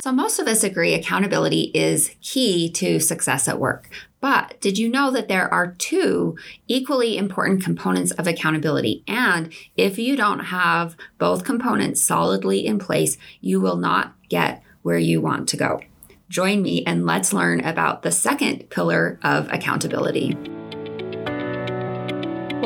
So, most of us agree accountability is key to success at work. But did you know that there are two equally important components of accountability? And if you don't have both components solidly in place, you will not get where you want to go. Join me and let's learn about the second pillar of accountability.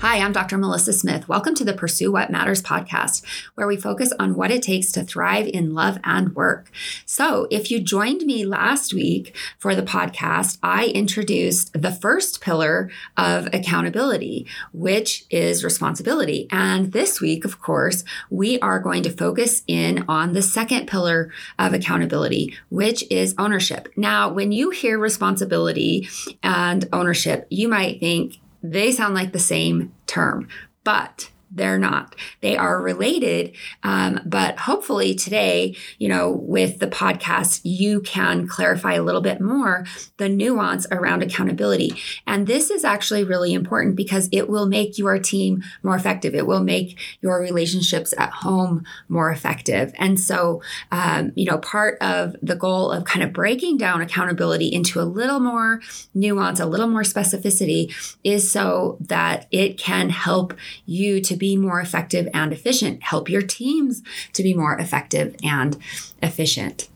Hi, I'm Dr. Melissa Smith. Welcome to the Pursue What Matters podcast, where we focus on what it takes to thrive in love and work. So, if you joined me last week for the podcast, I introduced the first pillar of accountability, which is responsibility. And this week, of course, we are going to focus in on the second pillar of accountability, which is ownership. Now, when you hear responsibility and ownership, you might think, they sound like the same term, but they're not. They are related, um, but hopefully today, you know, with the podcast, you can clarify a little bit more the nuance around accountability. And this is actually really important because it will make your team more effective. It will make your relationships at home more effective. And so, um, you know, part of the goal of kind of breaking down accountability into a little more nuance, a little more specificity is so that it can help you to be more effective and efficient, help your teams to be more effective and efficient.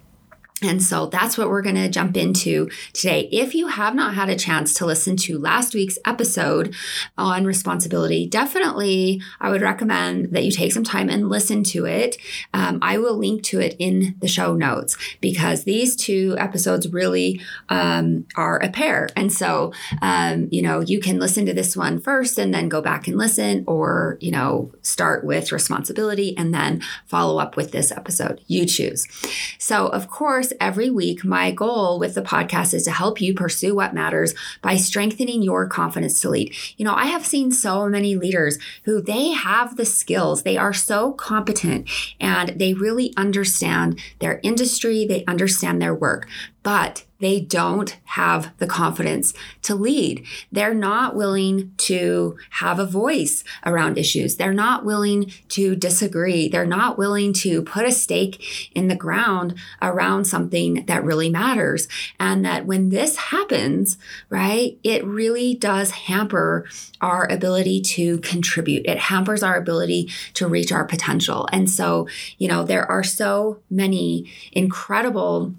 And so that's what we're going to jump into today. If you have not had a chance to listen to last week's episode on responsibility, definitely I would recommend that you take some time and listen to it. Um, I will link to it in the show notes because these two episodes really um, are a pair. And so, um, you know, you can listen to this one first and then go back and listen, or, you know, start with responsibility and then follow up with this episode. You choose. So, of course, every week, my goal with the podcast is to help you pursue what matters by strengthening your confidence to lead. You know, I have seen so many leaders who they have the skills, they are so competent, and they really understand their industry, they understand their work, but they don't have the confidence to lead. They're not willing to have a voice around issues. They're not willing to disagree. They're not willing to put a stake in the ground around something that really matters. And that when this happens, right, it really does hamper our ability to contribute. It hampers our ability to reach our potential. And so, you know, there are so many incredible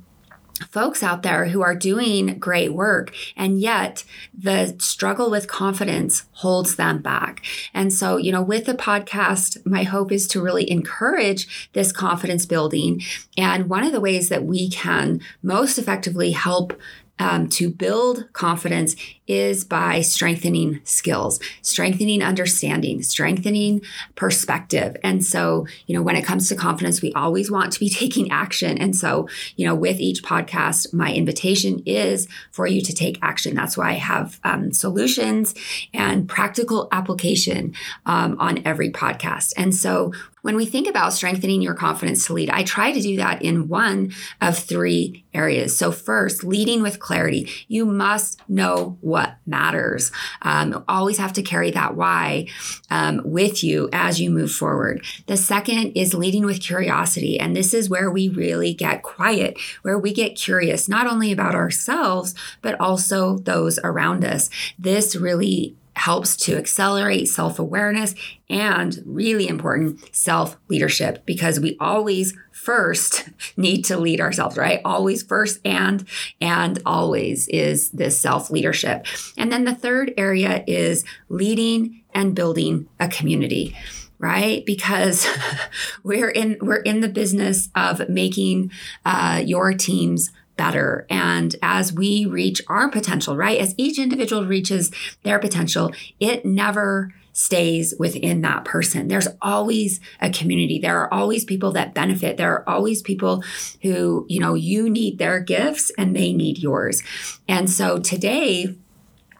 folks out there who are doing great work and yet the struggle with confidence holds them back. And so, you know, with the podcast, my hope is to really encourage this confidence building. And one of the ways that we can most effectively help um, to build confidence is by strengthening skills, strengthening understanding, strengthening perspective. And so, you know, when it comes to confidence, we always want to be taking action. And so, you know, with each podcast, my invitation is for you to take action. That's why I have um, solutions and practical application um, on every podcast. And so, when we think about strengthening your confidence to lead, I try to do that in one of three areas. So, first, leading with clarity. You must know what matters. Um, always have to carry that why um, with you as you move forward. The second is leading with curiosity. And this is where we really get quiet, where we get curious, not only about ourselves, but also those around us. This really helps to accelerate self awareness and, really important, self leadership because we always first need to lead ourselves, right? Always first and, and always is this self leadership. And then the third area is leading and building a community right because we're in we're in the business of making uh, your teams better. And as we reach our potential, right, as each individual reaches their potential, it never stays within that person. There's always a community. There are always people that benefit. There are always people who, you know, you need their gifts and they need yours. And so today,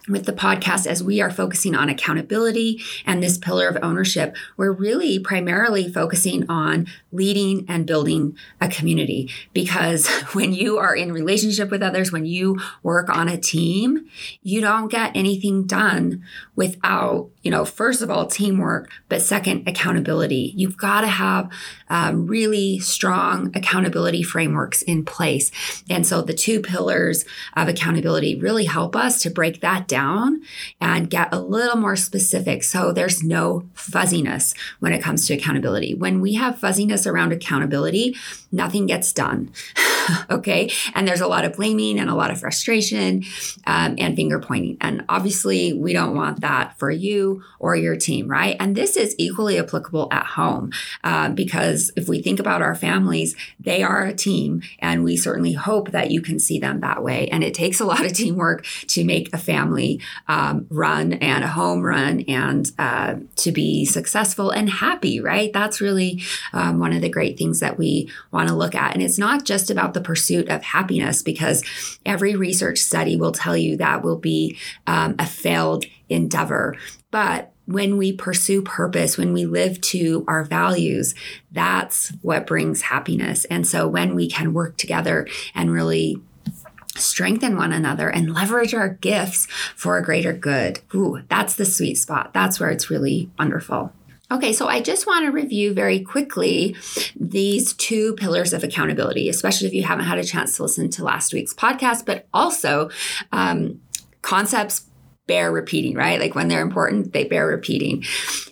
with the podcast as we are focusing on accountability and this pillar of ownership. We're really primarily focusing on leading and building a community because when you are in relationship with others when you work on a team you don't get anything done without you know first of all teamwork but second accountability you've got to have um, really strong accountability frameworks in place and so the two pillars of accountability really help us to break that down and get a little more specific so there's no fuzziness when it comes to accountability. When we have fuzziness around accountability, nothing gets done. okay. And there's a lot of blaming and a lot of frustration um, and finger pointing. And obviously, we don't want that for you or your team, right? And this is equally applicable at home um, because if we think about our families, they are a team. And we certainly hope that you can see them that way. And it takes a lot of teamwork to make a family um, run and a home run and uh, to be successful and happy, right? That's really um, one of the great things that we want to look at. And it's not just about the pursuit of happiness because every research study will tell you that will be um, a failed endeavor. But when we pursue purpose, when we live to our values, that's what brings happiness. And so when we can work together and really strengthen one another and leverage our gifts for a greater good, ooh, that's the sweet spot. That's where it's really wonderful. Okay, so I just want to review very quickly these two pillars of accountability, especially if you haven't had a chance to listen to last week's podcast, but also um, concepts bear repeating, right? Like when they're important, they bear repeating.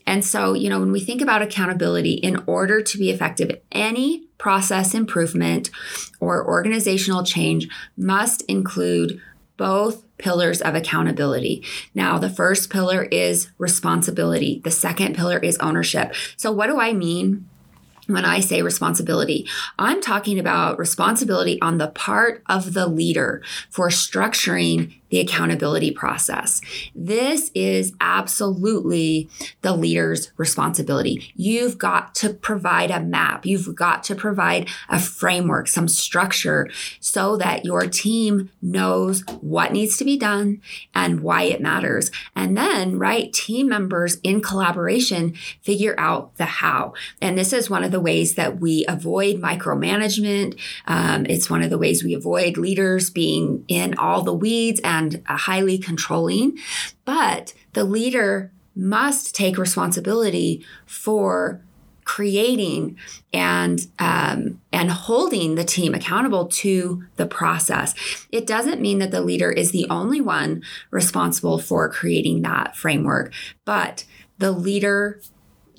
And so, you know, when we think about accountability, in order to be effective, any process improvement or organizational change must include both pillars of accountability. Now, the first pillar is responsibility, the second pillar is ownership. So, what do I mean? When I say responsibility, I'm talking about responsibility on the part of the leader for structuring the accountability process. This is absolutely the leader's responsibility. You've got to provide a map, you've got to provide a framework, some structure so that your team knows what needs to be done and why it matters. And then, right, team members in collaboration figure out the how. And this is one of the ways that we avoid micromanagement. Um, it's one of the ways we avoid leaders being in all the weeds and and highly controlling, but the leader must take responsibility for creating and um, and holding the team accountable to the process. It doesn't mean that the leader is the only one responsible for creating that framework, but the leader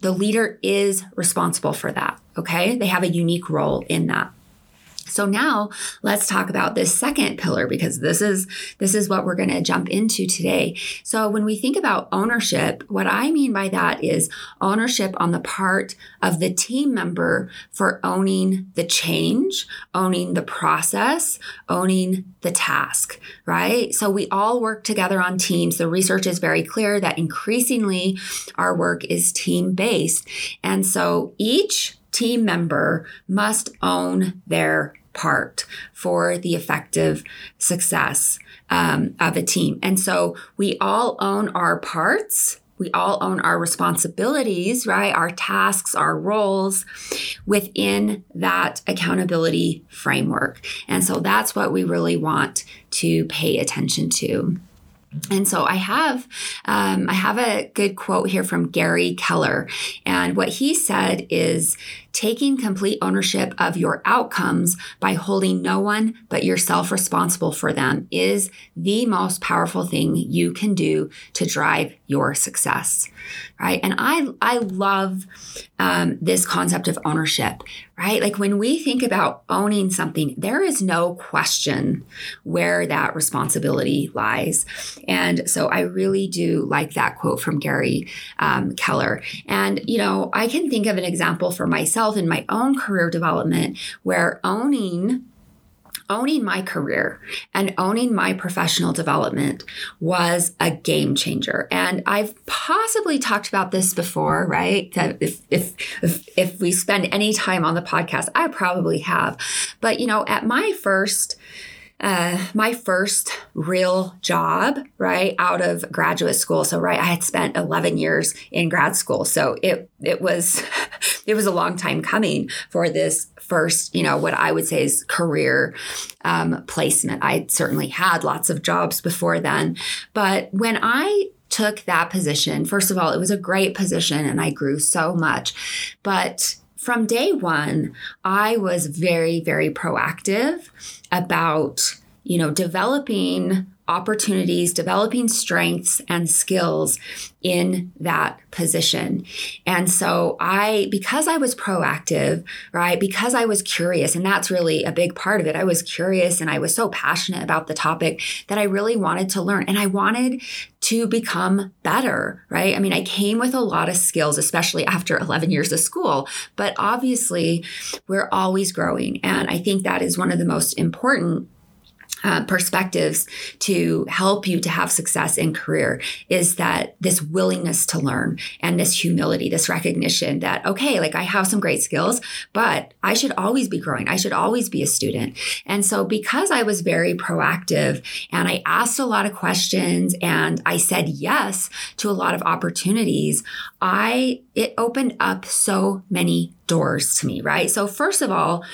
the leader is responsible for that. Okay, they have a unique role in that. So now let's talk about this second pillar because this is this is what we're going to jump into today. So when we think about ownership, what I mean by that is ownership on the part of the team member for owning the change, owning the process, owning the task, right? So we all work together on teams. The research is very clear that increasingly our work is team based. And so each team member must own their part for the effective success um, of a team. And so we all own our parts. We all own our responsibilities, right? Our tasks, our roles within that accountability framework. And so that's what we really want to pay attention to. And so I have um, I have a good quote here from Gary Keller, and what he said is taking complete ownership of your outcomes by holding no one but yourself responsible for them is the most powerful thing you can do to drive your success right? And i i love um, this concept of ownership right? Like when we think about owning something there is no question where that responsibility lies. And so i really do like that quote from gary um, keller. And you know i can think of an example for myself myself in my own career development where owning owning my career and owning my professional development was a game changer. And I've possibly talked about this before, right? If, if, if, if we spend any time on the podcast, I probably have. But, you know, at my first uh, my first real job, right, out of graduate school. So, right, I had spent 11 years in grad school. So it, it was, it was a long time coming for this first, you know, what I would say is career um, placement. I certainly had lots of jobs before then. But when I took that position, first of all, it was a great position and I grew so much. But from day one, I was very, very proactive about, you know, developing opportunities, developing strengths and skills in that position. And so I, because I was proactive, right, because I was curious, and that's really a big part of it. I was curious and I was so passionate about the topic that I really wanted to learn and I wanted to become better, right? I mean, I came with a lot of skills, especially after 11 years of school, but obviously we're always growing. And I think that is one of the most important uh, perspectives to help you to have success in career is that this willingness to learn and this humility, this recognition that, okay, like I have some great skills, but I should always be growing. I should always be a student. And so because I was very proactive and I asked a lot of questions and I said yes to a lot of opportunities, I, it opened up so many doors to me, right? So, first of all,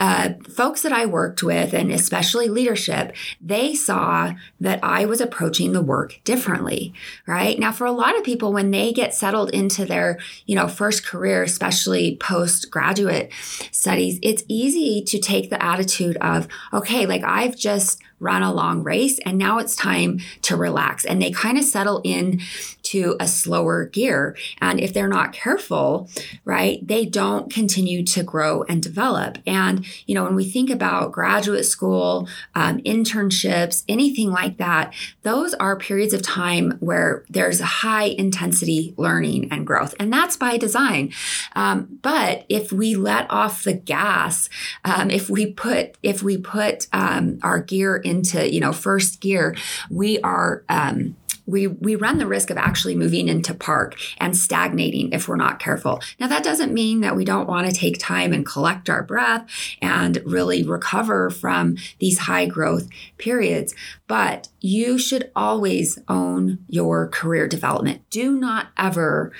uh, folks that I worked with, and especially leadership, they saw that I was approaching the work differently, right? Now, for a lot of people, when they get settled into their, you know, first career, especially postgraduate studies, it's easy to take the attitude of, okay, like I've just run a long race and now it's time to relax. And they kind of settle in to a slower gear. And if they're not careful, right, they don't continue to grow and develop. And, you know, when we think about graduate school, um, internships, anything like that, those are periods of time where there's a high intensity learning and growth. And that's by design. Um, but if we let off the gas, um, if we put, if we put um, our gear in into you know first gear, we are um, we we run the risk of actually moving into park and stagnating if we're not careful. Now that doesn't mean that we don't want to take time and collect our breath and really recover from these high growth periods, but you should always own your career development. Do not ever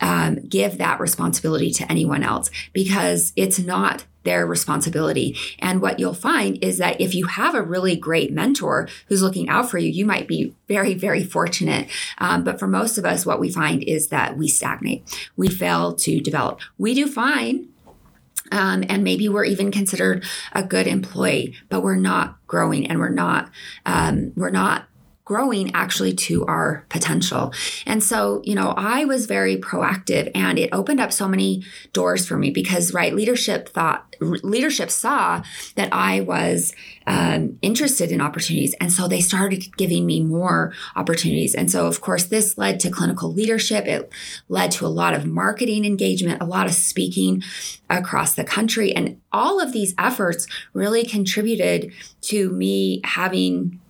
um, give that responsibility to anyone else because it's not their responsibility. And what you'll find is that if you have a really great mentor who's looking out for you, you might be very, very fortunate. Um, but for most of us, what we find is that we stagnate, we fail to develop. We do fine. Um, and maybe we're even considered a good employee, but we're not growing and we're not um, we're not growing actually to our potential. And so, you know, I was very proactive and it opened up so many doors for me because, right, leadership thought, leadership saw that I was um, interested in opportunities. And so they started giving me more opportunities. And so, of course, this led to clinical leadership. It led to a lot of marketing engagement, a lot of speaking across the country. And all of these efforts really contributed to me having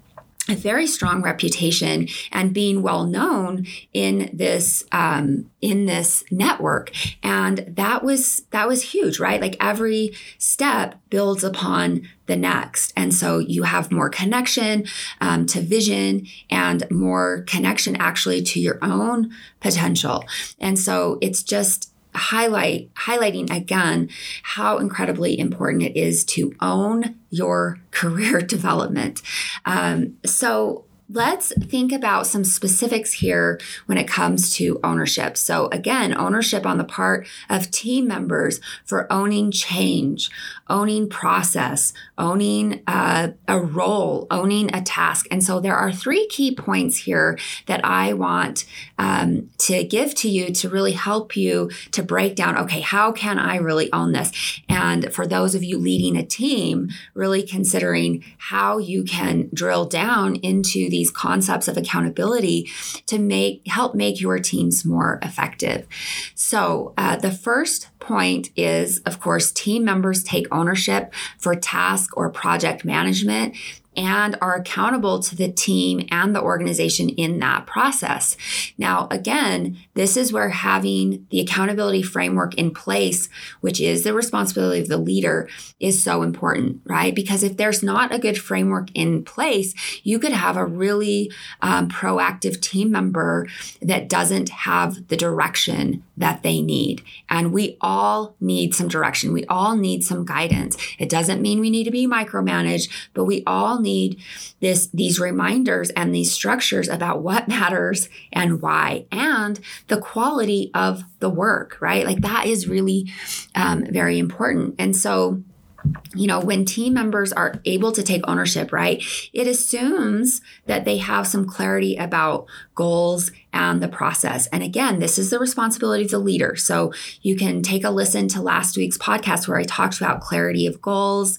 a very strong reputation and being well known in this um, in this network. And that was that was huge right? Like every step builds upon the next. And so you have more connection um, to vision and more connection actually to your own potential. And so it's just highlight highlighting again how incredibly important it is to own your career development. Um, so let's think about some specifics here when it comes to ownership. So, again, ownership on the part of team members for owning change, owning process, owning uh, a role, owning a task. And so, there are three key points here that I want um, to give to you to really help you to break down okay, how can I really own this? And for those of you leading a team, really considering how you can drill down into the these concepts of accountability to make help make your teams more effective. So uh, the first point is, of course, team members take ownership for task or project management and are accountable to the team and the organization in that process. Now, again, this is where having the accountability framework in place, which is the responsibility of the leader, is so important, right? Because if there's not a good framework in place, you could have a really um, proactive team member that doesn't have the direction that they need. And we all need some direction. We all need some guidance. It doesn't mean we need to be micromanaged, but we all need this these reminders and these structures about what matters and why and the quality of the work right like that is really um, very important and so you know, when team members are able to take ownership, right, it assumes that they have some clarity about goals and the process. And again, this is the responsibility of the leader. So you can take a listen to last week's podcast where I talked about clarity of goals,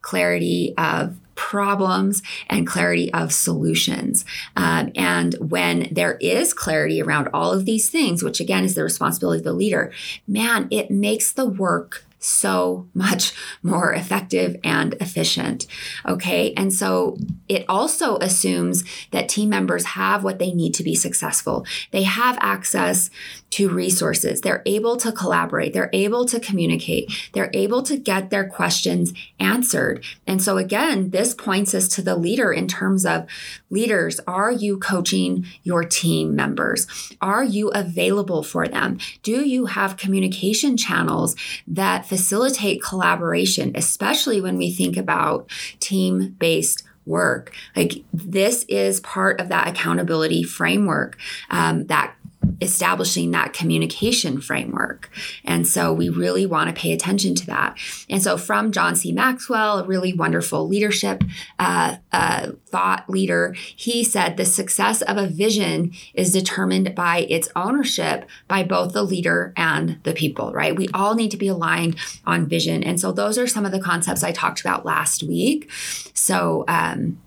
clarity of problems and clarity of solutions. Um, and when there is clarity around all of these things, which again is the responsibility of the leader, man, it makes the work so much more effective and efficient. Okay. And so it also assumes that team members have what they need to be successful. They have access to resources. They're able to collaborate. They're able to communicate. They're able to get their questions answered. And so again, this points us to the leader in terms of leaders. Are you coaching your team members? Are you available for them? Do you have communication channels that facilitate collaboration, especially when we think about team based work. Like this is part of that accountability framework um, that establishing that communication framework. And so we really want to pay attention to that. And so from John C. Maxwell, a really wonderful leadership uh, uh, thought leader, he said the success of a vision is determined by its ownership by both the leader and the people, right? We all need to be aligned on vision. And so those are some of the concepts I talked about last week. So, um,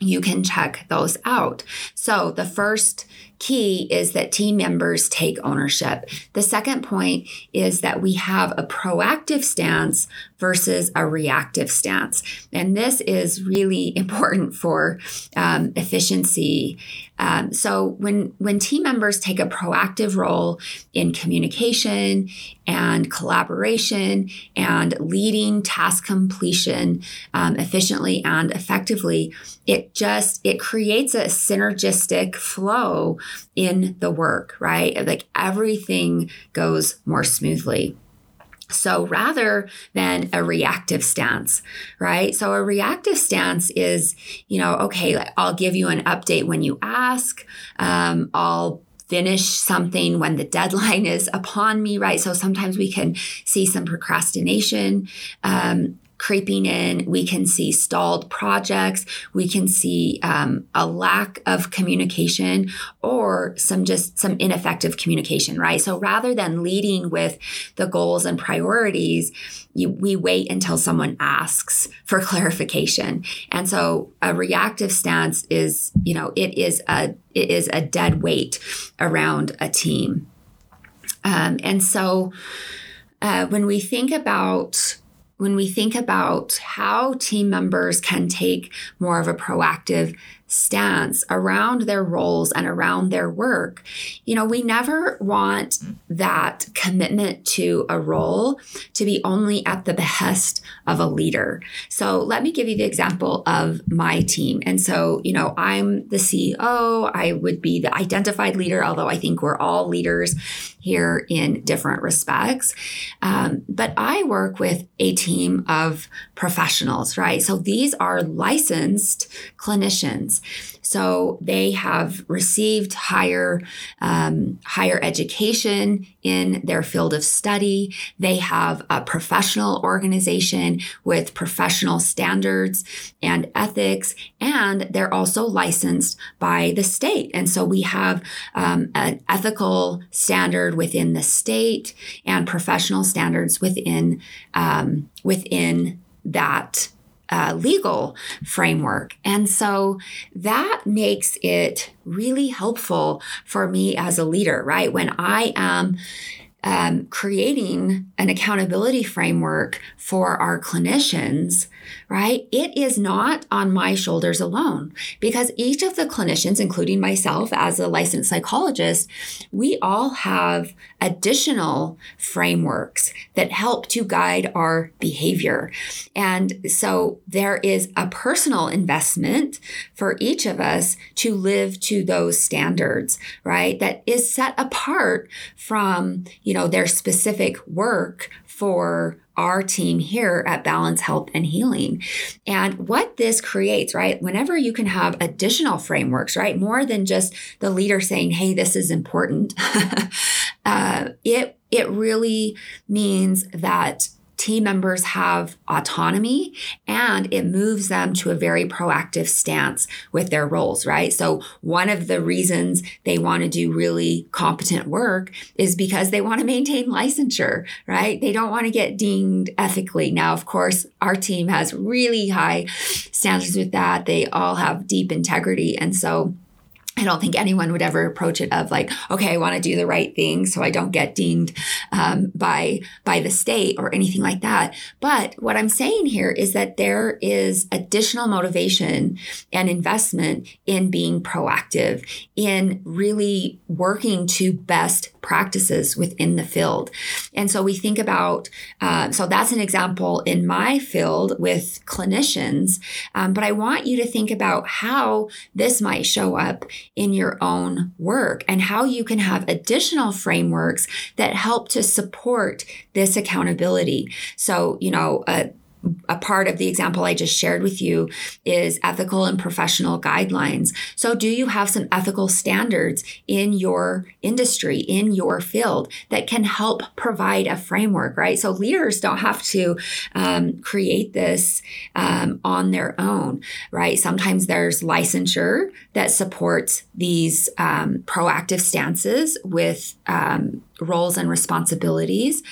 you can check those out. So, the first key is that team members take ownership. The second point is that we have a proactive stance versus a reactive stance. And this is really important for um, efficiency. Um, so when when team members take a proactive role in communication and collaboration and leading task completion um, efficiently and effectively, it just it creates a synergistic flow in the work, right? Like everything goes more smoothly. So rather than a reactive stance, right? So a reactive stance is, you know, okay, I'll give you an update when you ask. Um, I'll finish something when the deadline is upon me, right? So sometimes we can see some procrastination. Um, creeping in. We can see stalled projects. We can see um, a lack of communication or some just some ineffective communication, right? So rather than leading with the goals and priorities, you, we wait until someone asks for clarification. And so a reactive stance is, you know, it is a it is a dead weight around a team. Um, and so uh, when we think about when we think about how team members can take more of a proactive stance around their roles and around their work, you know, we never want that commitment to a role to be only at the behest of a leader. So let me give you the example of my team. And so, you know, I'm the CEO, I would be the identified leader, although I think we're all leaders here in different respects. Um, but I work with a team of professionals, right? So these are licensed clinicians. So they have received higher um, higher education in their field of study. They have a professional organization with professional standards and ethics, and they're also licensed by the state. And so we have um, an ethical standard within the state and professional standards within um, within that uh, legal framework. And so that makes it really helpful for me as a leader, right? When I am um, creating an accountability framework for our clinicians, right? It is not on my shoulders alone because each of the clinicians, including myself as a licensed psychologist, we all have additional frameworks that help to guide our behavior. And so there is a personal investment for each of us to live to those standards, right? That is set apart from, you know, their specific work for our team here at Balance Health and Healing. And what this creates, right? Whenever you can have additional frameworks, right? More than just the leader saying, hey, this is important, uh, it, it really means that team members have autonomy and it moves them to a very proactive stance with their roles, right? So, one of the reasons they want to do really competent work is because they want to maintain licensure, right? They don't want to get dinged ethically. Now, of course, our team has really high standards with that. They all have deep integrity. And so, I don't think anyone would ever approach it of like, okay, I want to do the right thing so I don't get dinged um, by by the state or anything like that. But what I'm saying here is that there is additional motivation and investment in being proactive, in really working to best practices within the field. And so we think about, uh, so that's an example in my field with clinicians. Um, but I want you to think about how this might show up in your own work and how you can have additional frameworks that help to support this accountability. So, you know, uh, a part of the example I just shared with you is ethical and professional guidelines. So, do you have some ethical standards in your industry, in your field that can help provide a framework, right? So, leaders don't have to um, create this um, on their own, right? Sometimes there's licensure that supports these um, proactive stances with um, roles and responsibilities.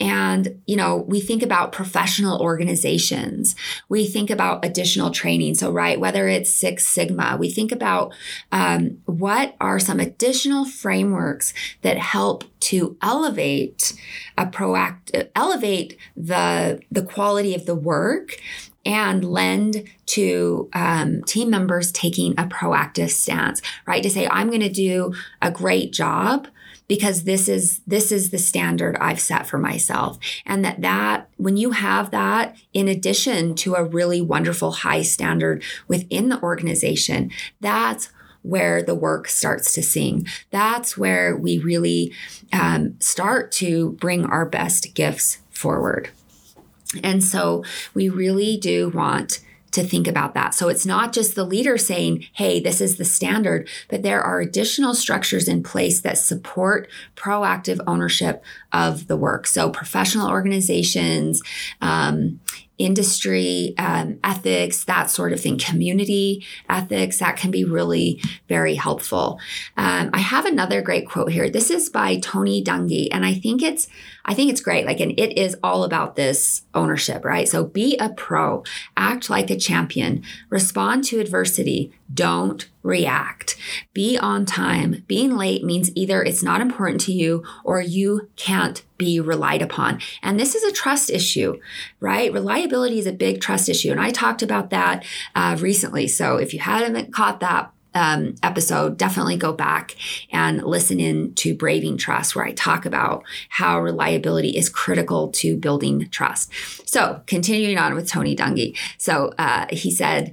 And, you know, we think about professional organizations. We think about additional training. So, right, whether it's Six Sigma, we think about um, what are some additional frameworks that help to elevate a proactive, elevate the, the quality of the work and lend to um, team members taking a proactive stance, right? To say, I'm going to do a great job because this is this is the standard I've set for myself and that that when you have that in addition to a really wonderful high standard within the organization that's where the work starts to sing. That's where we really um, start to bring our best gifts forward. And so we really do want to think about that. So it's not just the leader saying, hey, this is the standard, but there are additional structures in place that support proactive ownership of the work. So professional organizations, um, industry um, ethics, that sort of thing, community ethics, that can be really very helpful. Um, I have another great quote here. This is by Tony Dungy, and I think it's I think it's great. Like, and it is all about this ownership, right? So be a pro, act like a champion, respond to adversity, don't react. Be on time. Being late means either it's not important to you or you can't be relied upon. And this is a trust issue, right? Reliability is a big trust issue. And I talked about that uh, recently. So if you haven't caught that, um, episode, definitely go back and listen in to Braving Trust, where I talk about how reliability is critical to building trust. So, continuing on with Tony Dungy. So, uh, he said,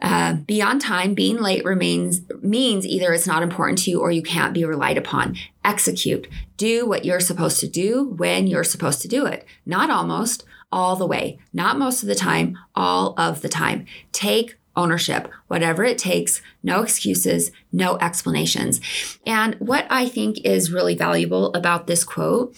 uh, be on time, being late remains means either it's not important to you or you can't be relied upon. Execute. Do what you're supposed to do when you're supposed to do it. Not almost, all the way. Not most of the time, all of the time. Take ownership, whatever it takes, no excuses, no explanations. And what I think is really valuable about this quote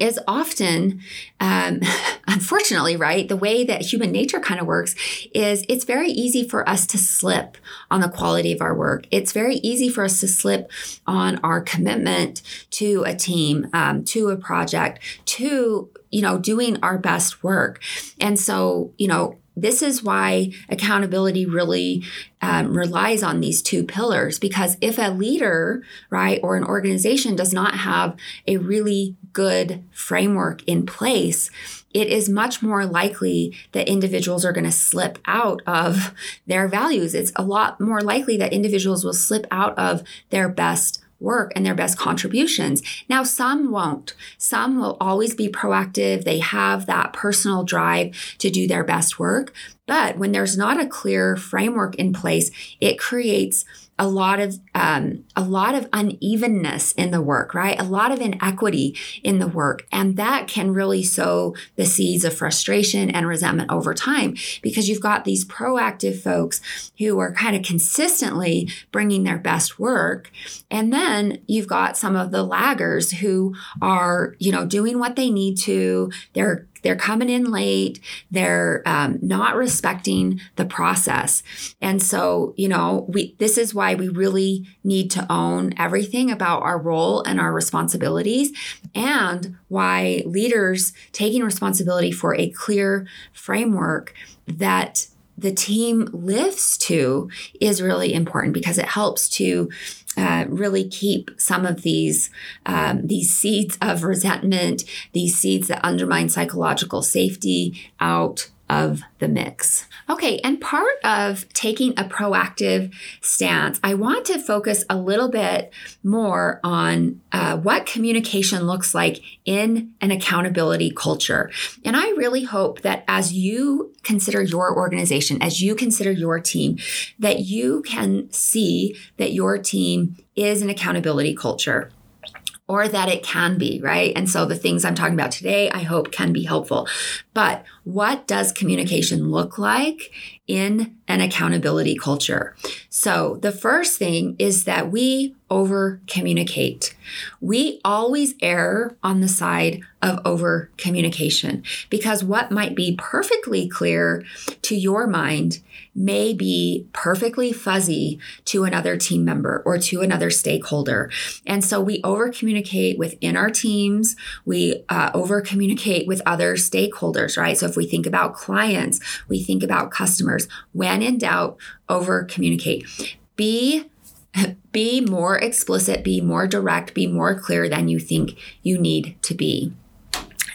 is often, um, unfortunately, right, the way that human nature kind of works is it's very easy for us to slip on the quality of our work. It's very easy for us to slip on our commitment to a team, um, to a project, to, you know, doing our best work. And so, you know, this is why accountability really um, relies on these two pillars because if a leader, right, or an organization does not have a really good framework in place, it is much more likely that individuals are going to slip out of their values. It's a lot more likely that individuals will slip out of their best work and their best contributions. Now, some won't. Some will always be proactive. They have that personal drive to do their best work. But when there's not a clear framework in place, it creates a lot of um, a lot of unevenness in the work, right? A lot of inequity in the work, and that can really sow the seeds of frustration and resentment over time because you've got these proactive folks who are kind of consistently bringing their best work, and then you've got some of the laggers who are, you know, doing what they need to. They're they're coming in late. They're um, not respecting the process. And so, you know, we, this is why we really need to own everything about our role and our responsibilities and why leaders taking responsibility for a clear framework that the team lives to is really important because it helps to uh, really keep some of these um, these seeds of resentment, these seeds that undermine psychological safety out of the mix. Okay, and part of taking a proactive stance, I want to focus a little bit more on uh, what communication looks like in an accountability culture. And I really hope that as you consider your organization, as you consider your team, that you can see that your team is an accountability culture or that it can be, right? And so the things I'm talking about today, I hope can be helpful. But what does communication look like in an accountability culture? So the first thing is that we over communicate. We always err on the side of over communication because what might be perfectly clear to your mind may be perfectly fuzzy to another team member or to another stakeholder. And so we over communicate within our teams, we uh, over communicate with other stakeholders, right? So if we think about clients, we think about customers. When in doubt, over communicate. Be be more explicit, be more direct, be more clear than you think you need to be.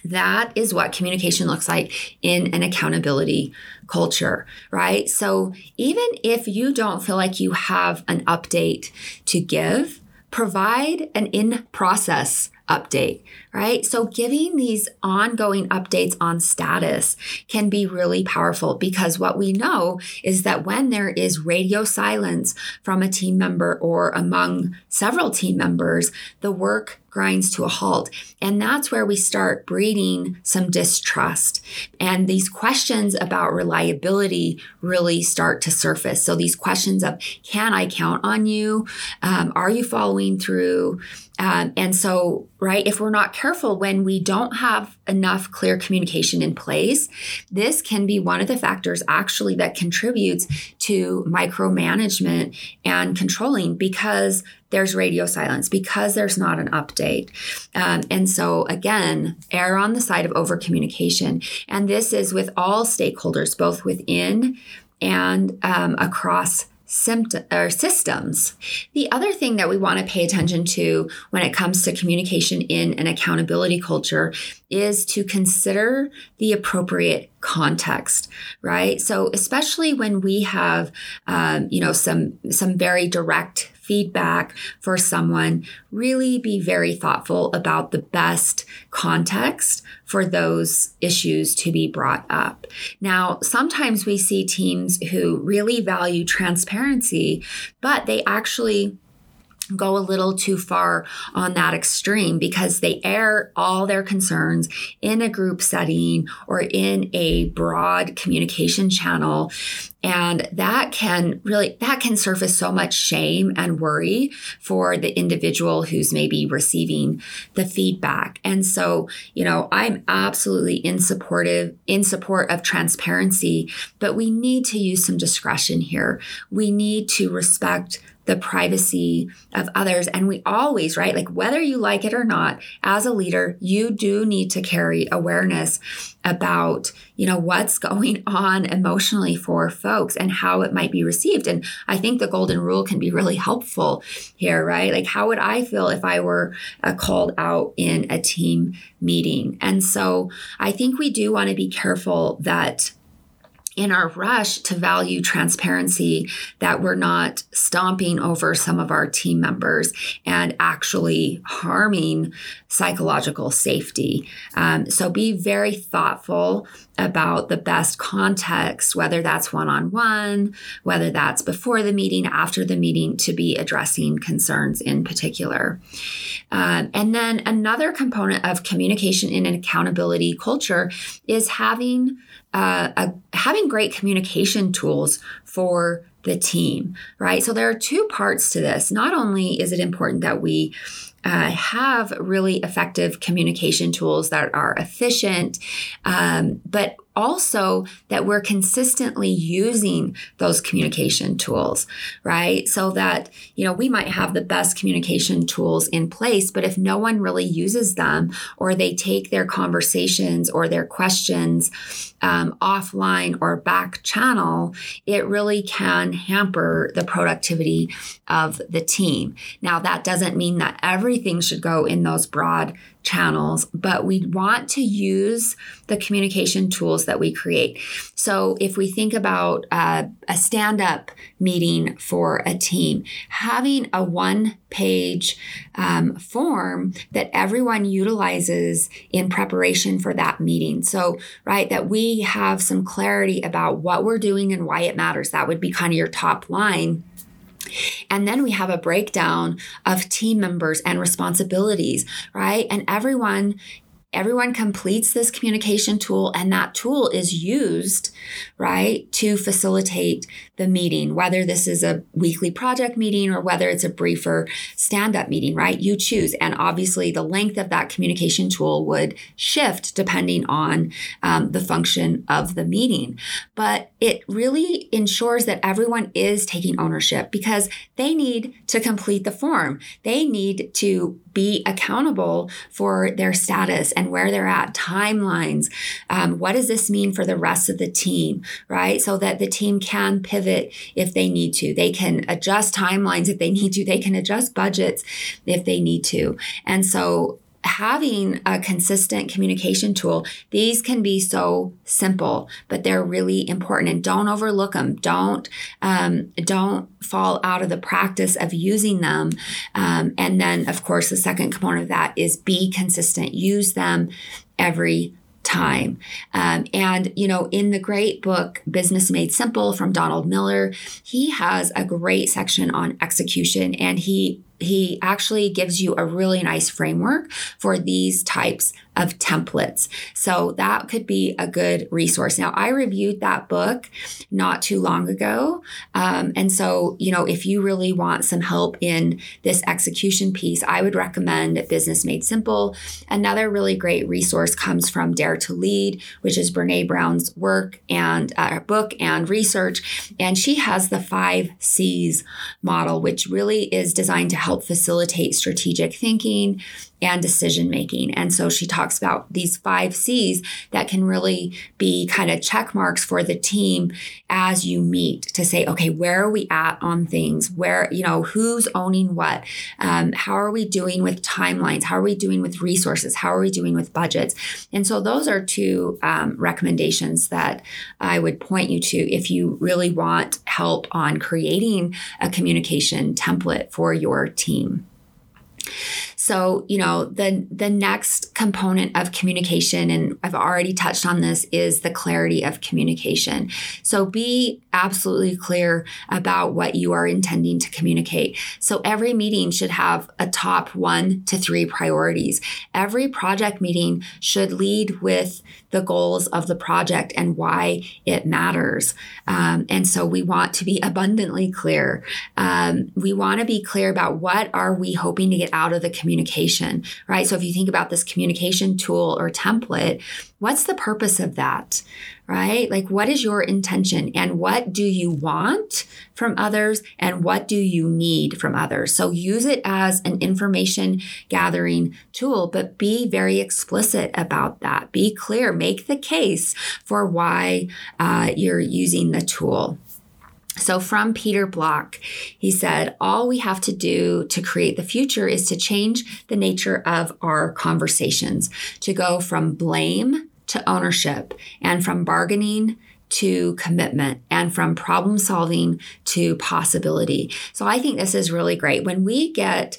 That is what communication looks like in an accountability culture, right? So even if you don't feel like you have an update to give, provide an in process update, right? So giving these ongoing updates on status can be really powerful because what we know is that when there is radio silence from a team member or among several team members, the work grinds to a halt. And that's where we start breeding some distrust. And these questions about reliability really start to surface. So these questions of, can I count on you? Um, are you following through? Um, and so, right, if we're not careful when we don't have enough clear communication in place, this can be one of the factors actually that contributes to micromanagement and controlling because there's radio silence because there's not an update. Um, and so, again, err on the side of over communication. And this is with all stakeholders, both within and um, across symptom or systems. The other thing that we want to pay attention to when it comes to communication in an accountability culture is to consider the appropriate context, right? So especially when we have, um, you know, some some very direct feedback for someone, really be very thoughtful about the best context for those issues to be brought up. Now, sometimes we see teams who really value transparency, but they actually go a little too far on that extreme because they air all their concerns in a group setting or in a broad communication channel. And that can really that can surface so much shame and worry for the individual who's maybe receiving the feedback. And so you know i'm absolutely in supportive in support of transparency but we need to use some discretion here. We need to respect the privacy of others. And we always, right? Like whether you like it or not, as a leader, you do need to carry awareness about, you know, what's going on emotionally for folks and how it might be received. And I think the golden rule can be really helpful here, right? Like how would I feel if I were uh, called out in a team meeting? And so I think we do want to be careful that in our rush to value transparency that we're not stomping over some of our team members and actually harming psychological safety. Um, so be very thoughtful about the best context, whether that's one on one, whether that's before the meeting, after the meeting, to be addressing concerns in particular. Um, and then another component of communication in an accountability culture is having uh, having great communication tools for the team, right? So there are two parts to this. Not only is it important that we uh, have really effective communication tools that are efficient, um, but also that we're consistently using those communication tools, right? So that, you know, we might have the best communication tools in place, but if no one really uses them or they take their conversations or their questions um, offline or back channel, it really can hamper the productivity of the team. Now, that doesn't mean that everything should go in those broad channels, but we want to use the communication tools that we create. So, if we think about uh, a stand up meeting for a team, having a one page um, form that everyone utilizes in preparation for that meeting. So, right, that we have some clarity about what we're doing and why it matters. That would be kind of your top line and then we have a breakdown of team members and responsibilities, right? And everyone everyone completes this communication tool and that tool is used right to facilitate the meeting whether this is a weekly project meeting or whether it's a briefer stand-up meeting right you choose and obviously the length of that communication tool would shift depending on um, the function of the meeting but it really ensures that everyone is taking ownership because they need to complete the form they need to be accountable for their status and where they're at, timelines. Um, what does this mean for the rest of the team, right? So that the team can pivot if they need to. They can adjust timelines if they need to. They can adjust budgets if they need to. And so having a consistent communication tool, these can be so simple, but they're really important. And don't overlook them. Don't um, don't fall out of the practice of using them. Um, and then, of course, the second component of that is be consistent. Use them every time. Um, and, you know, in the great book, Business Made Simple from Donald Miller, he has a great section on execution and he he actually gives you a really nice framework for these types of templates. So that could be a good resource. Now, I reviewed that book not too long ago. Um, and so, you know, if you really want some help in this execution piece, I would recommend Business Made Simple. Another really great resource comes from Dare to Lead, which is Brene Brown's work and uh, book and research. And she has the five C's model, which really is designed to help facilitate strategic thinking and decision making. And so she talks about these five C's that can really be kind of check marks for the team as you meet to say, okay, where are we at on things? Where, you know, who's owning what? Um, how are we doing with timelines? How are we doing with resources? How are we doing with budgets? And so those are two um, recommendations that I would point you to if you really want help on creating a communication template for your team. So, you know, the the next component of communication and I've already touched on this is the clarity of communication. So be absolutely clear about what you are intending to communicate. So every meeting should have a top 1 to 3 priorities. Every project meeting should lead with the goals of the project and why it matters. Um, and so we want to be abundantly clear. Um, we want to be clear about what are we hoping to get out of the community communication, right? So if you think about this communication tool or template, what's the purpose of that, right? Like, what is your intention and what do you want from others and what do you need from others? So use it as an information gathering tool, but be very explicit about that. Be clear, make the case for why uh, you're using the tool. So, from Peter Block, he said, All we have to do to create the future is to change the nature of our conversations, to go from blame to ownership, and from bargaining to commitment and from problem solving to possibility. So I think this is really great. When we get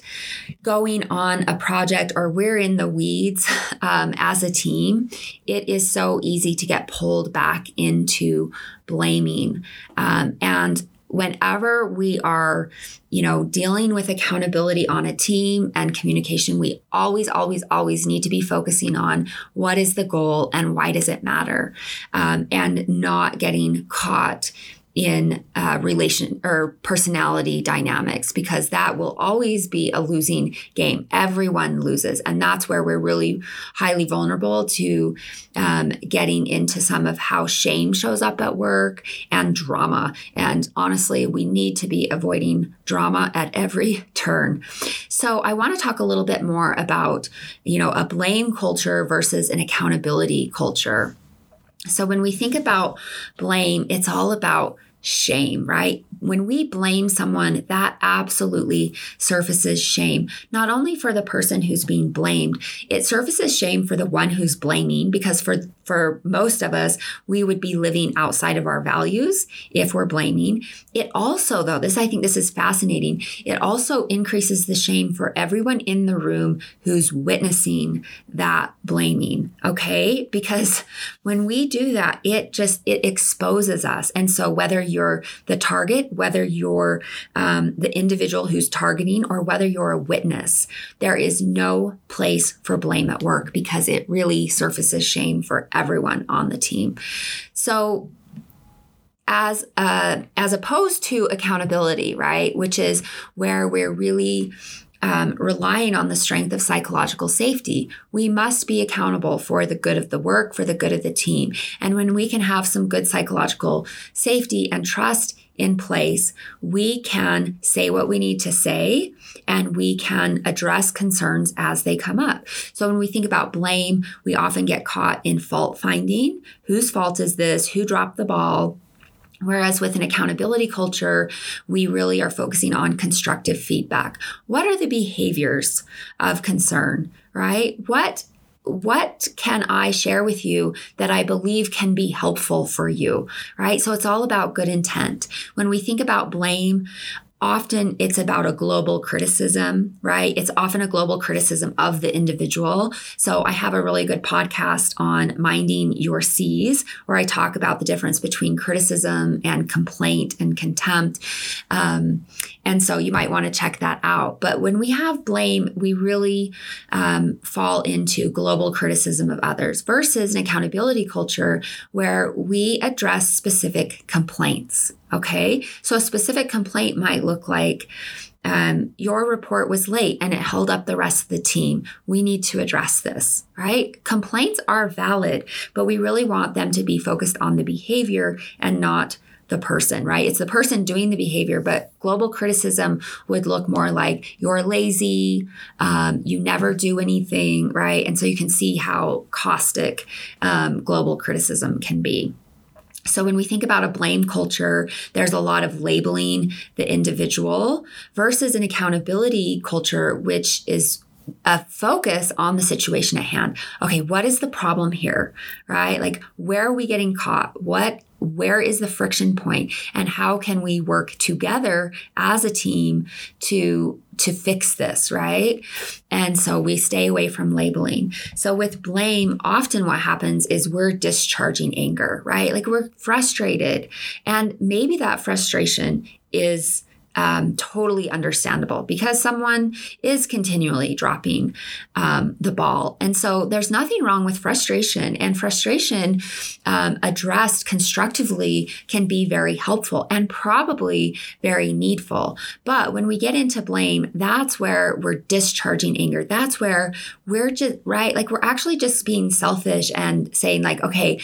going on a project or we're in the weeds um, as a team, it is so easy to get pulled back into blaming. Um, and whenever we are, you know, dealing with accountability on a team and communication, we always, always, always need to be focusing on what is the goal and why does it matter, um, and not getting caught in uh, relation or personality dynamics because that will always be a losing game. Everyone loses. And that's where we're really highly vulnerable to um, getting into some of how shame shows up at work and drama. And honestly, we need to be avoiding drama at every turn. So I want to talk a little bit more about, you know, a blame culture versus an accountability culture. So when we think about blame, it's all about shame, right? When we blame someone, that absolutely surfaces shame, not only for the person who's being blamed, it surfaces shame for the one who's blaming, because for, for most of us, we would be living outside of our values if we're blaming. It also, though, this, I think this is fascinating, it also increases the shame for everyone in the room who's witnessing that blaming, okay? Because when we do that, it just, it exposes us. And so whether you're the target, whether you're um, the individual who's targeting or whether you're a witness, there is no place for blame at work because it really surfaces shame for everyone on the team. So, as uh, as opposed to accountability, right, which is where we're really um, relying on the strength of psychological safety. We must be accountable for the good of the work, for the good of the team. And when we can have some good psychological safety and trust in place, we can say what we need to say and we can address concerns as they come up. So when we think about blame, we often get caught in fault finding. Whose fault is this? Who dropped the ball? Whereas with an accountability culture, we really are focusing on constructive feedback. What are the behaviors of concern, right? What what can I share with you that I believe can be helpful for you, right? So it's all about good intent. When we think about blame, often it's about a global criticism, right? It's often a global criticism of the individual. So I have a really good podcast on minding your C's where I talk about the difference between criticism and complaint and contempt. Um, and so you might want to check that out. But when we have blame, we really um, fall into global criticism of others versus an accountability culture where we address specific complaints. Okay. So a specific complaint might look like, um, your report was late and it held up the rest of the team. We need to address this, right? Complaints are valid, but we really want them to be focused on the behavior and not the person, right? It's the person doing the behavior, but global criticism would look more like you're lazy, um, you never do anything, right? And so you can see how caustic um, global criticism can be. So, when we think about a blame culture, there's a lot of labeling the individual versus an accountability culture, which is a focus on the situation at hand. Okay, what is the problem here? Right? Like, where are we getting caught? What where is the friction point and how can we work together as a team to to fix this right? And so we stay away from labeling. So with blame often what happens is we're discharging anger right? Like we're frustrated. And maybe that frustration is um, totally understandable because someone is continually dropping um, the ball. And so there's nothing wrong with frustration, and frustration um, addressed constructively can be very helpful and probably very needful. But when we get into blame, that's where we're discharging anger. That's where we're just, right? Like we're actually just being selfish and saying, like, okay,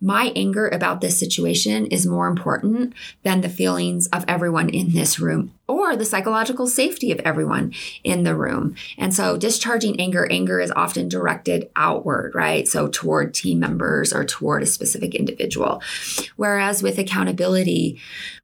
my anger about this situation is more important than the feelings of everyone in this room room or the psychological safety of everyone in the room. And so discharging anger, anger is often directed outward, right? So toward team members or toward a specific individual. Whereas with accountability,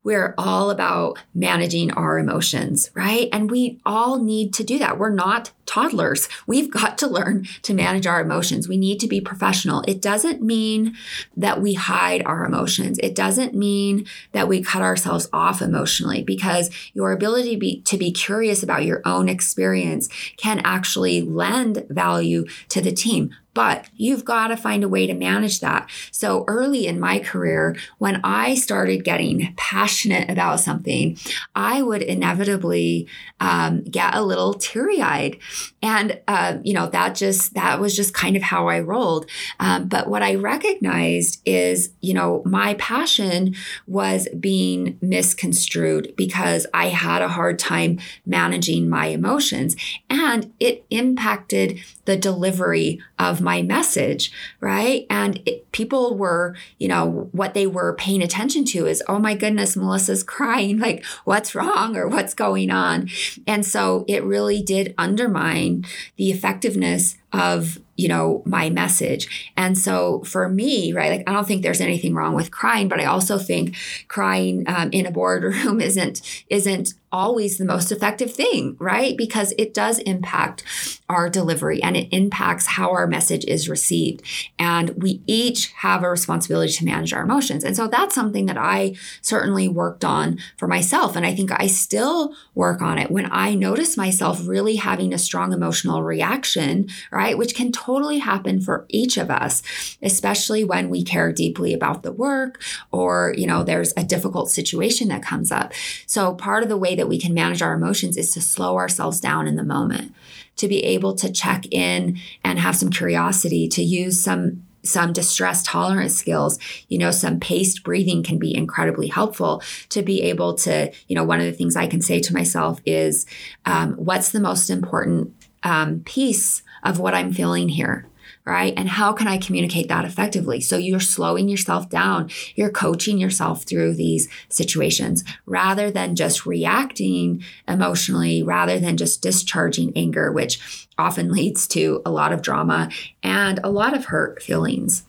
we're all about managing our emotions, right? And we all need to do that. We're not toddlers. We've got to learn to manage our emotions. We need to be professional. It doesn't mean that we hide our emotions. It doesn't mean that we cut ourselves off emotionally because your ability to be, to be curious about your own experience can actually lend value to the team but you've got to find a way to manage that. So early in my career, when I started getting passionate about something, I would inevitably um, get a little teary eyed. And, uh, you know, that just, that was just kind of how I rolled. Um, but what I recognized is, you know, my passion was being misconstrued because I had a hard time managing my emotions and it impacted the delivery of my message, right? And it, people were, you know, what they were paying attention to is, oh my goodness, Melissa's crying. Like, what's wrong or what's going on? And so it really did undermine the effectiveness of you know my message and so for me right like i don't think there's anything wrong with crying but i also think crying um, in a boardroom isn't isn't always the most effective thing right because it does impact our delivery and it impacts how our message is received and we each have a responsibility to manage our emotions and so that's something that i certainly worked on for myself and i think i still work on it when i notice myself really having a strong emotional reaction right? Which can totally happen for each of us, especially when we care deeply about the work or, you know, there's a difficult situation that comes up. So part of the way that we can manage our emotions is to slow ourselves down in the moment, to be able to check in and have some curiosity, to use some some distress tolerance skills, you know, some paced breathing can be incredibly helpful to be able to, you know, one of the things I can say to myself is, um, what's the most important um, piece of what I'm feeling here right? And how can I communicate that effectively? So you're slowing yourself down. You're coaching yourself through these situations rather than just reacting emotionally, rather than just discharging anger, which often leads to a lot of drama and a lot of hurt feelings.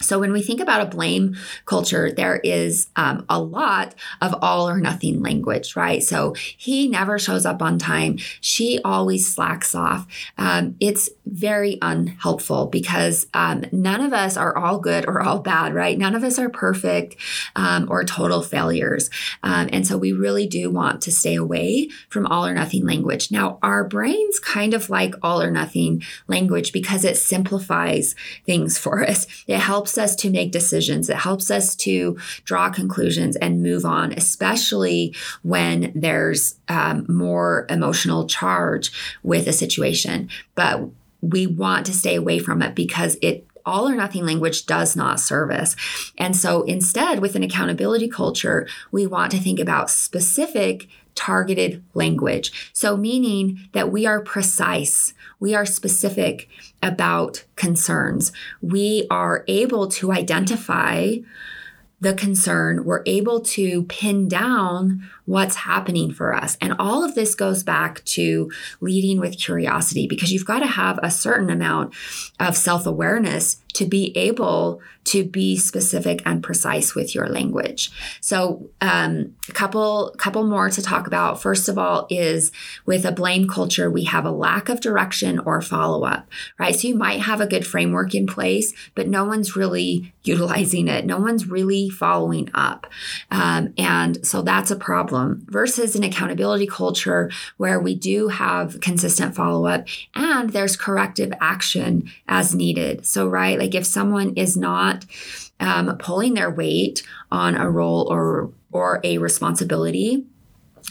So, when we think about a blame culture, there is um, a lot of all or nothing language, right? So, he never shows up on time. She always slacks off. Um, it's very unhelpful because um, none of us are all good or all bad, right? None of us are perfect um, or total failures. Um, and so, we really do want to stay away from all or nothing language. Now, our brains kind of like all or nothing language because it simplifies things for us. It helps us to make decisions. It helps us to draw conclusions and move on, especially when there's um, more emotional charge with a situation. But we want to stay away from it because it all or nothing language does not serve us. And so instead, with an accountability culture, we want to think about specific targeted language. So, meaning that we are precise, we are specific about concerns, we are able to identify the concern, we're able to pin down what's happening for us. And all of this goes back to leading with curiosity because you've got to have a certain amount of self awareness to be able to be specific and precise with your language. So, um, a couple couple more to talk about. First of all, is with a blame culture, we have a lack of direction or follow up, right? So you might have a good framework in place, but no one's really utilizing it. No one's really following up, um, and so that's a problem. Versus an accountability culture where we do have consistent follow up and there's corrective action as needed. So, right, like if someone is not um, pulling their weight on a role or or a responsibility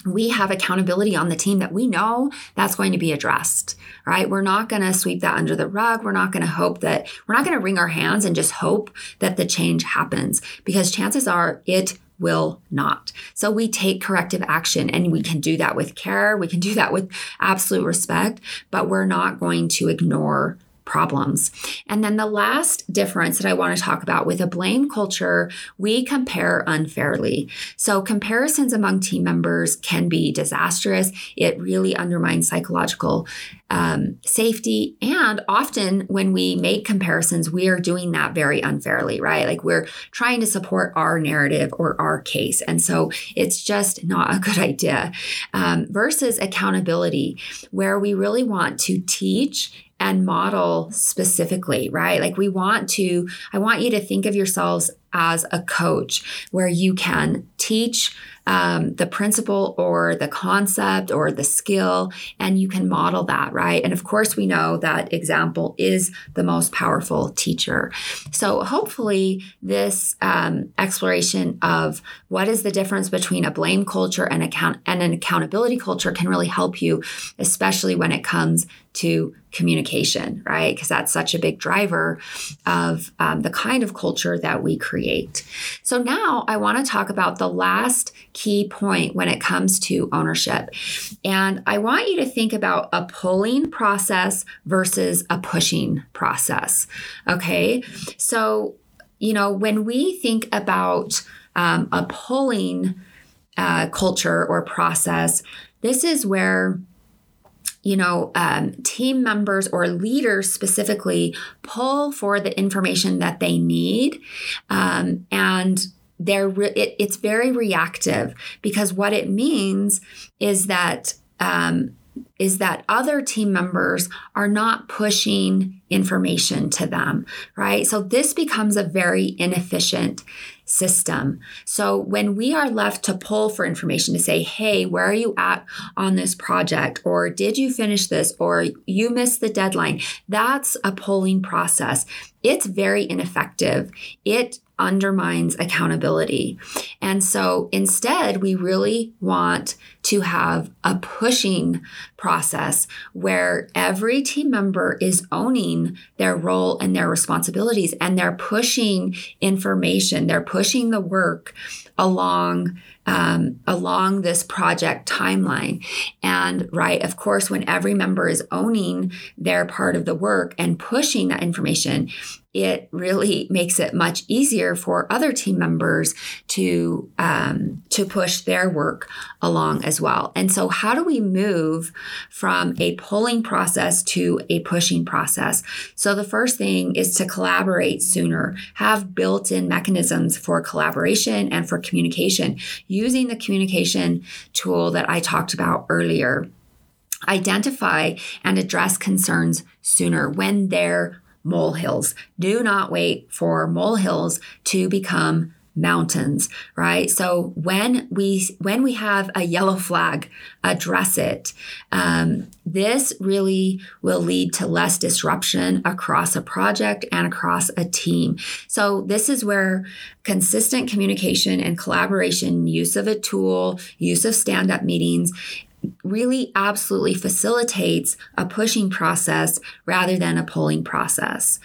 we have accountability on the team that we know that's going to be addressed, right? We're not going to sweep that under the rug. We're not going to hope that, we're not going to wring our hands and just hope that the change happens because chances are it will not. So we take corrective action and we can do that with care. We can do that with absolute respect, but we're not going to ignore problems. And then the last difference that I want to talk about with a blame culture, we compare unfairly. So comparisons among team members can be disastrous. It really undermines psychological um, safety. And often when we make comparisons, we are doing that very unfairly, right? Like we're trying to support our narrative or our case. And so it's just not a good idea. Um, versus accountability, where we really want to teach and model specifically, right? Like we want to, I want you to think of yourselves as a coach where you can teach um, the principle or the concept or the skill, and you can model that, right? And of course, we know that example is the most powerful teacher. So, hopefully, this um, exploration of what is the difference between a blame culture and account and an accountability culture can really help you, especially when it comes to communication, right? Because that's such a big driver of um, the kind of culture that we create. So now I want to talk about the last key point when it comes to ownership. And I want you to think about a pulling process versus a pushing process. Okay. So, you know, when we think about um, a pulling uh, culture or process, this is where you know, um, team members or leaders specifically pull for the information that they need. Um, and they're re- it, it's very reactive because what it means is that um, is that other team members are not pushing information to them, right? So this becomes a very inefficient system. So when we are left to pull for information to say, hey, where are you at on this project? Or did you finish this? Or you missed the deadline? That's a pulling process. It's very ineffective. It undermines accountability. And so instead, we really want to have a pushing process where every team member is owning their role and their responsibilities and they're pushing information, they're pushing the work along um, along this project timeline. And right, of course, when every member is owning their part of the work and pushing that information, it really makes it much easier for other team members to um, to push their work along as well. And so, how do we move from a pulling process to a pushing process? So, the first thing is to collaborate sooner. Have built-in mechanisms for collaboration and for communication using the communication tool that I talked about earlier. Identify and address concerns sooner when they're molehills. Do not wait for molehills to become mountains right? So when we when we have a yellow flag address it. Um, this really will lead to less disruption across a project and across a team. So this is where consistent communication and collaboration use of a tool use of stand-up meetings really absolutely facilitates a pushing process rather than a pulling process.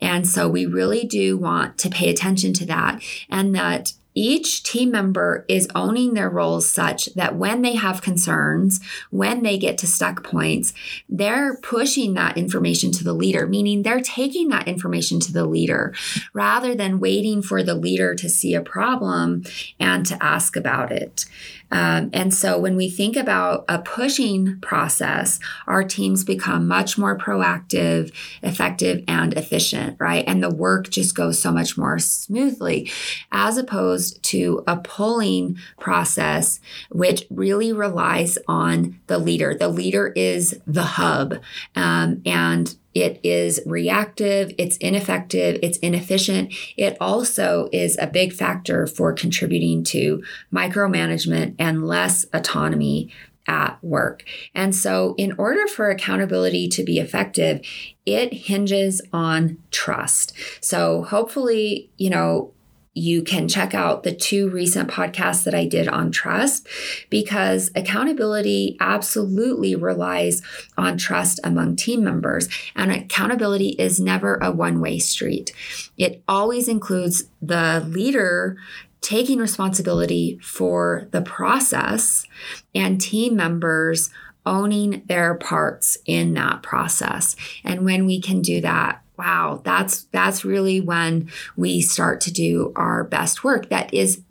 And so we really do want to pay attention to that and that each team member is owning their roles such that when they have concerns, when they get to stuck points, they're pushing that information to the leader, meaning they're taking that information to the leader rather than waiting for the leader to see a problem and to ask about it. Um, and so when we think about a pushing process, our teams become much more proactive, effective, and efficient, right? And the work just goes so much more smoothly as opposed to a pulling process, which really relies on the leader. The leader is the hub. Um, and it is reactive, it's ineffective, it's inefficient. It also is a big factor for contributing to micromanagement and less autonomy at work. And so, in order for accountability to be effective, it hinges on trust. So, hopefully, you know, you can check out the two recent podcasts that I did on trust because accountability absolutely relies on trust among team members. And accountability is never a one way street, it always includes the leader taking responsibility for the process and team members owning their parts in that process. And when we can do that, wow that's that's really when we start to do our best work that is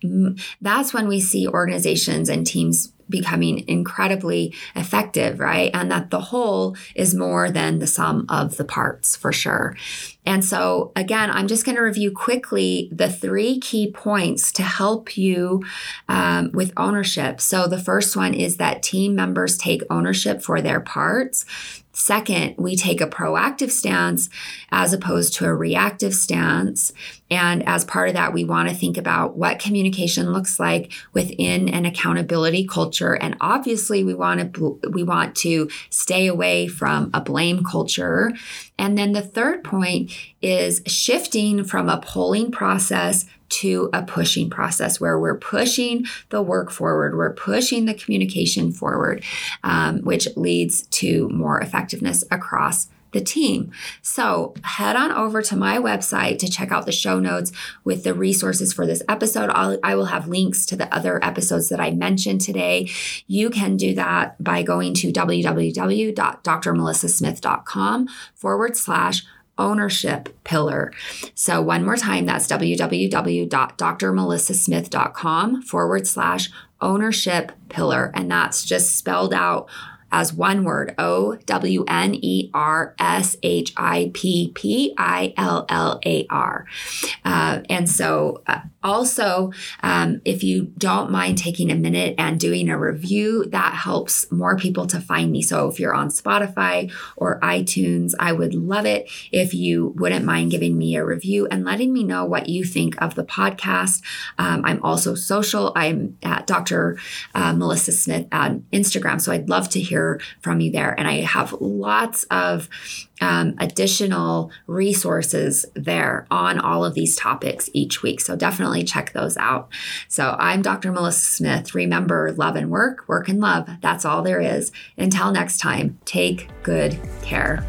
that's when we see organizations and teams becoming incredibly effective, right? And that the whole is more than the sum of the parts for sure. And so, again, I'm just going to review quickly the three key points to help you um, with ownership. So, the first one is that team members take ownership for their parts. Second, we take a proactive stance as opposed to a reactive stance. And as part of that, we want to think about what communication looks like within an accountability culture. And obviously, we want to we want to stay away from a blame culture. And then the third point is shifting from a pulling process to a pushing process where we're pushing the work forward, we're pushing the communication forward, um, which leads to more effectiveness across the team. So head on over to my website to check out the show notes with the resources for this episode. I'll, I will have links to the other episodes that I mentioned today. You can do that by going to www.drmelissasmith.com forward slash ownership pillar. So, one more time, that's www.drmelissasmith.com forward slash ownership pillar. And that's just spelled out as one word O W N E R S H I P P I L L A R. Uh, and so, uh, also, um, if you don't mind taking a minute and doing a review, that helps more people to find me. So, if you're on Spotify or iTunes, I would love it if you wouldn't mind giving me a review and letting me know what you think of the podcast. Um, I'm also social. I'm at Dr. Uh, Melissa Smith on Instagram. So, I'd love to hear hear from you there. And I have lots of um, additional resources there on all of these topics each week. So definitely check those out. So I'm Dr. Melissa Smith. Remember, love and work, work and love. That's all there is. Until next time, take good care.